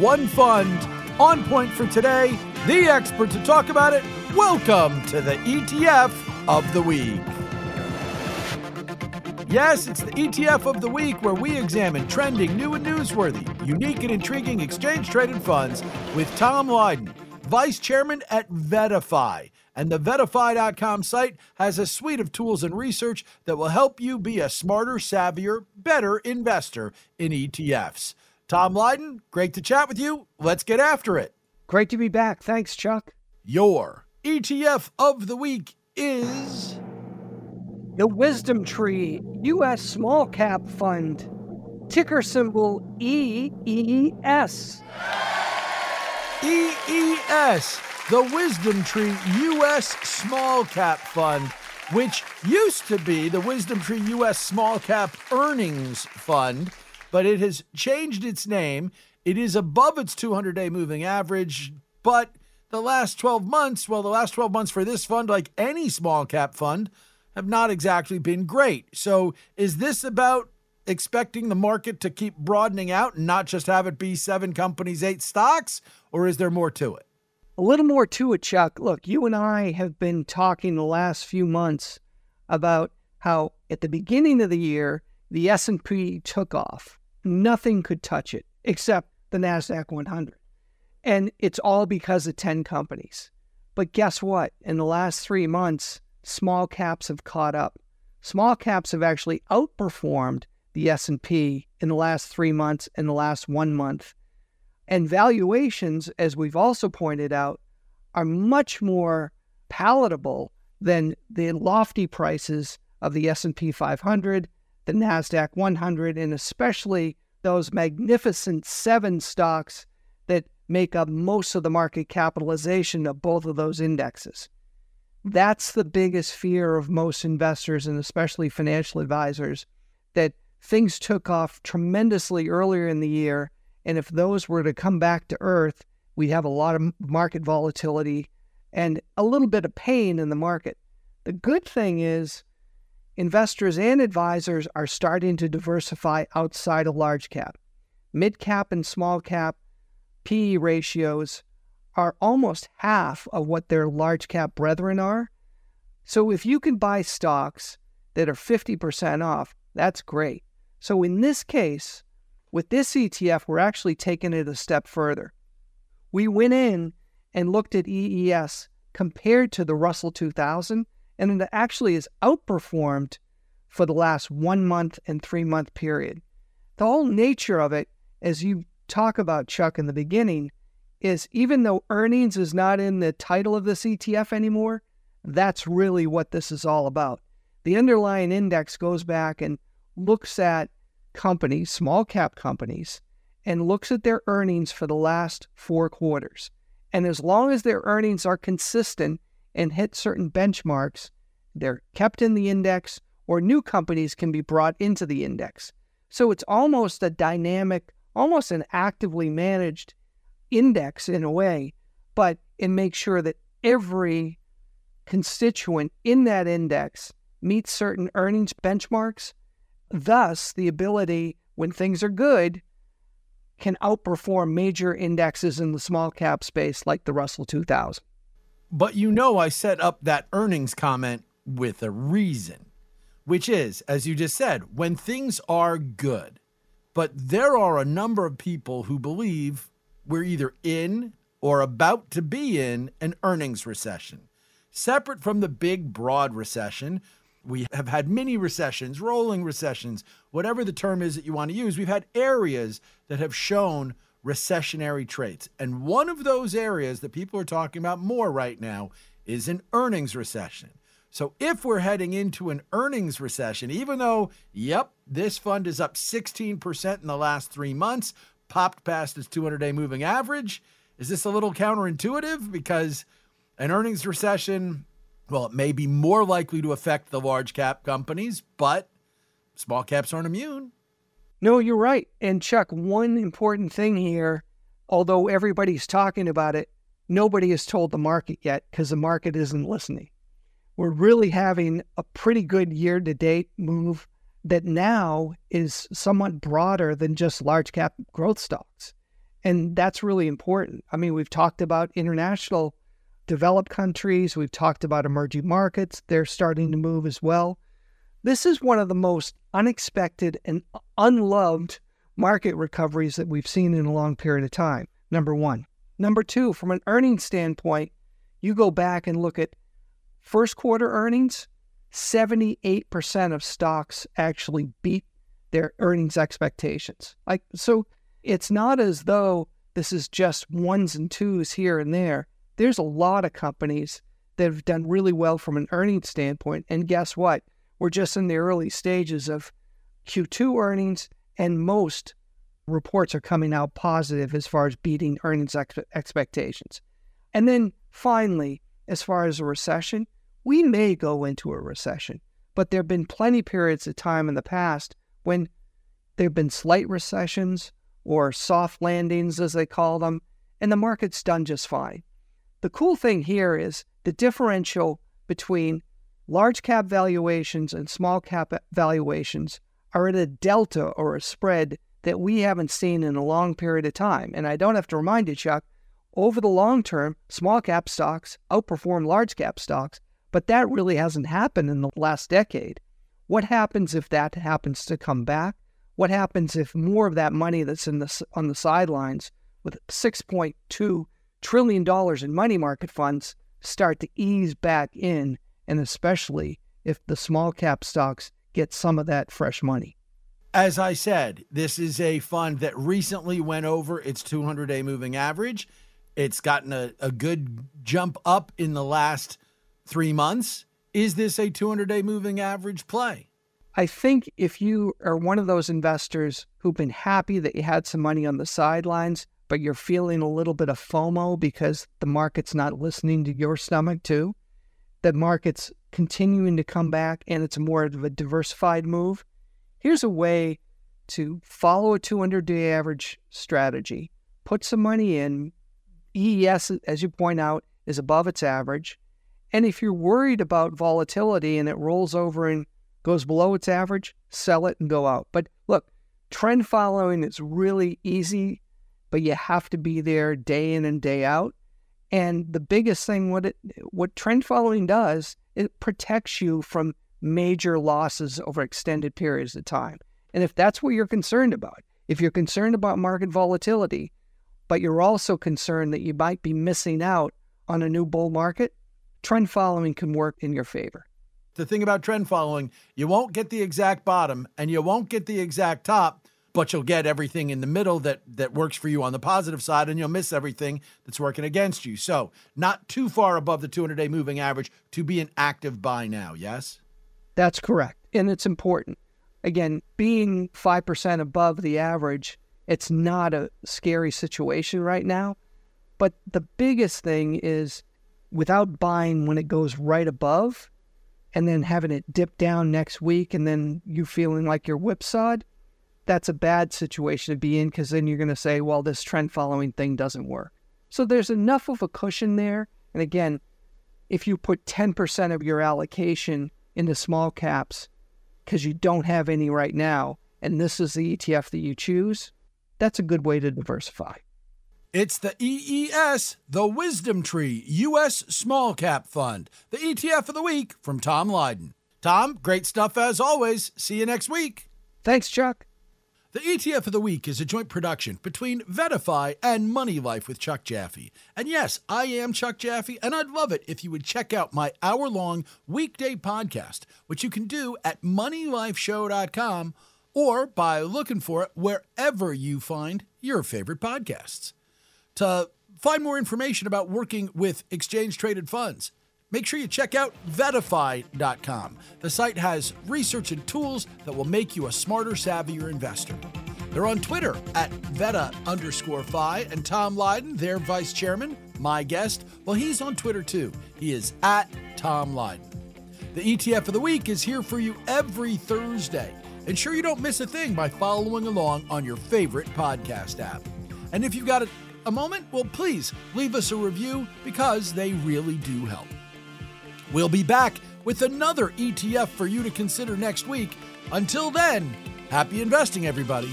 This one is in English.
one fund, on point for today, the expert to talk about it. Welcome to the ETF of the Week. Yes, it's the ETF of the week where we examine trending, new and newsworthy, unique and intriguing exchange traded funds with Tom Lydon, Vice Chairman at VettaFi. And the VettaFi.com site has a suite of tools and research that will help you be a smarter, savvier, better investor in ETFs. Tom Lydon, great to chat with you. Let's get after it. Great to be back. Thanks, Chuck. Your ETF of the week is. The Wisdom Tree U.S. Small Cap Fund, ticker symbol EES. EES, the WisdomTree U.S. Small Cap Fund, which used to be the WisdomTree U.S. Small Cap Earnings Fund, but it has changed its name. It is above its 200 day moving average, but the last 12 months, well, the last 12 months for this fund, like any small cap fund, have not exactly been great. So, is this about expecting the market to keep broadening out and not just have it be seven companies, eight stocks, or is there more to it? A little more to it, Chuck. Look, you and I have been talking the last few months about how at the beginning of the year the S&P took off. Nothing could touch it except the Nasdaq 100. And it's all because of 10 companies. But guess what? In the last 3 months, small caps have caught up. Small caps have actually outperformed the S&P in the last 3 months and the last 1 month. And valuations as we've also pointed out are much more palatable than the lofty prices of the S&P 500, the Nasdaq 100 and especially those magnificent 7 stocks that make up most of the market capitalization of both of those indexes. That's the biggest fear of most investors and especially financial advisors that things took off tremendously earlier in the year. And if those were to come back to earth, we'd have a lot of market volatility and a little bit of pain in the market. The good thing is, investors and advisors are starting to diversify outside of large cap. Mid cap and small cap PE ratios are almost half of what their large cap brethren are. So if you can buy stocks that are 50% off, that's great. So in this case, with this ETF, we're actually taking it a step further. We went in and looked at EES compared to the Russell 2000, and it actually is outperformed for the last one month and three month period. The whole nature of it, as you talk about, Chuck, in the beginning, is even though earnings is not in the title of this ETF anymore, that's really what this is all about. The underlying index goes back and looks at companies, small cap companies, and looks at their earnings for the last four quarters. And as long as their earnings are consistent and hit certain benchmarks, they're kept in the index or new companies can be brought into the index. So it's almost a dynamic, almost an actively managed index in a way, but it makes sure that every constituent in that index meets certain earnings benchmarks. Thus, the ability, when things are good, can outperform major indexes in the small cap space like the Russell 2000. But you know, I set up that earnings comment with a reason, which is, as you just said, when things are good. But there are a number of people who believe we're either in or about to be in an earnings recession. Separate from the big, broad recession, we have had mini recessions, rolling recessions, whatever the term is that you want to use. We've had areas that have shown recessionary traits. And one of those areas that people are talking about more right now is an earnings recession. So if we're heading into an earnings recession, even though, yep, this fund is up 16% in the last three months, popped past its 200 day moving average. Is this a little counterintuitive? Because an earnings recession, well, it may be more likely to affect the large cap companies, but small caps aren't immune. No, you're right. And Chuck, one important thing here, although everybody's talking about it, nobody has told the market yet because the market isn't listening. We're really having a pretty good year to date move that now is somewhat broader than just large cap growth stocks. And that's really important. I mean, we've talked about international developed countries, we've talked about emerging markets, they're starting to move as well. This is one of the most unexpected and unloved market recoveries that we've seen in a long period of time. Number one. Number two, from an earnings standpoint, you go back and look at first quarter earnings, 78% of stocks actually beat their earnings expectations. Like so it's not as though this is just ones and twos here and there. There's a lot of companies that have done really well from an earnings standpoint. And guess what? We're just in the early stages of Q2 earnings, and most reports are coming out positive as far as beating earnings ex- expectations. And then finally, as far as a recession, we may go into a recession, but there have been plenty periods of time in the past when there have been slight recessions or soft landings, as they call them, and the market's done just fine. The cool thing here is the differential between large cap valuations and small cap valuations are at a delta or a spread that we haven't seen in a long period of time. And I don't have to remind you, Chuck, over the long term, small cap stocks outperform large cap stocks, but that really hasn't happened in the last decade. What happens if that happens to come back? What happens if more of that money that's in the, on the sidelines with 6.2 trillion dollars in money market funds start to ease back in and especially if the small cap stocks get some of that fresh money? As I said, this is a fund that recently went over its 200 day moving average. It's gotten a, a good jump up in the last three months. Is this a 200 day moving average play? I think if you are one of those investors who've been happy that you had some money on the sidelines, but you're feeling a little bit of FOMO because the market's not listening to your stomach too, the market's continuing to come back and it's more of a diversified move, here's a way to follow a 200 day average strategy, put some money in. EES, as you point out, is above its average. And if you're worried about volatility and it rolls over and goes below its average, sell it and go out. But look, trend following is really easy, but you have to be there day in and day out. And the biggest thing what it what trend following does, it protects you from major losses over extended periods of time. And if that's what you're concerned about, if you're concerned about market volatility, but you're also concerned that you might be missing out on a new bull market, trend following can work in your favor. The thing about trend following, you won't get the exact bottom and you won't get the exact top, but you'll get everything in the middle that that works for you on the positive side and you'll miss everything that's working against you. So, not too far above the 200-day moving average to be an active buy now, yes? That's correct. And it's important. Again, being 5% above the average, it's not a scary situation right now. But the biggest thing is without buying when it goes right above and then having it dip down next week and then you feeling like you're whipsawed, that's a bad situation to be in because then you're going to say, well, this trend following thing doesn't work. So there's enough of a cushion there. And again, if you put 10% of your allocation into small caps because you don't have any right now, and this is the ETF that you choose, that's a good way to diversify. It's the EES, the WisdomTree U.S. Small Cap Fund, the ETF of the week from Tom Lydon. Tom, great stuff as always. See you next week. Thanks, Chuck. The ETF of the week is a joint production between VettaFi and Money Life with Chuck Jaffe. And yes, I am Chuck Jaffe, and I'd love it if you would check out my hour long weekday podcast, which you can do at moneylifeshow.com or by looking for it wherever you find your favorite podcasts. To find more information about working with exchange traded funds, make sure you check out VettaFi.com. The site has research and tools that will make you a smarter, savvier investor. They're on Twitter at Veta underscore Fi, and Tom Lydon, their vice chairman, my guest, well, he's on Twitter too. He is at Tom Lydon. The ETF of the week is here for you every Thursday. Ensure you don't miss a thing by following along on your favorite podcast app. And if you've got a a moment? Well, please leave us a review because they really do help. We'll be back with another ETF for you to consider next week. Until then, happy investing, everybody.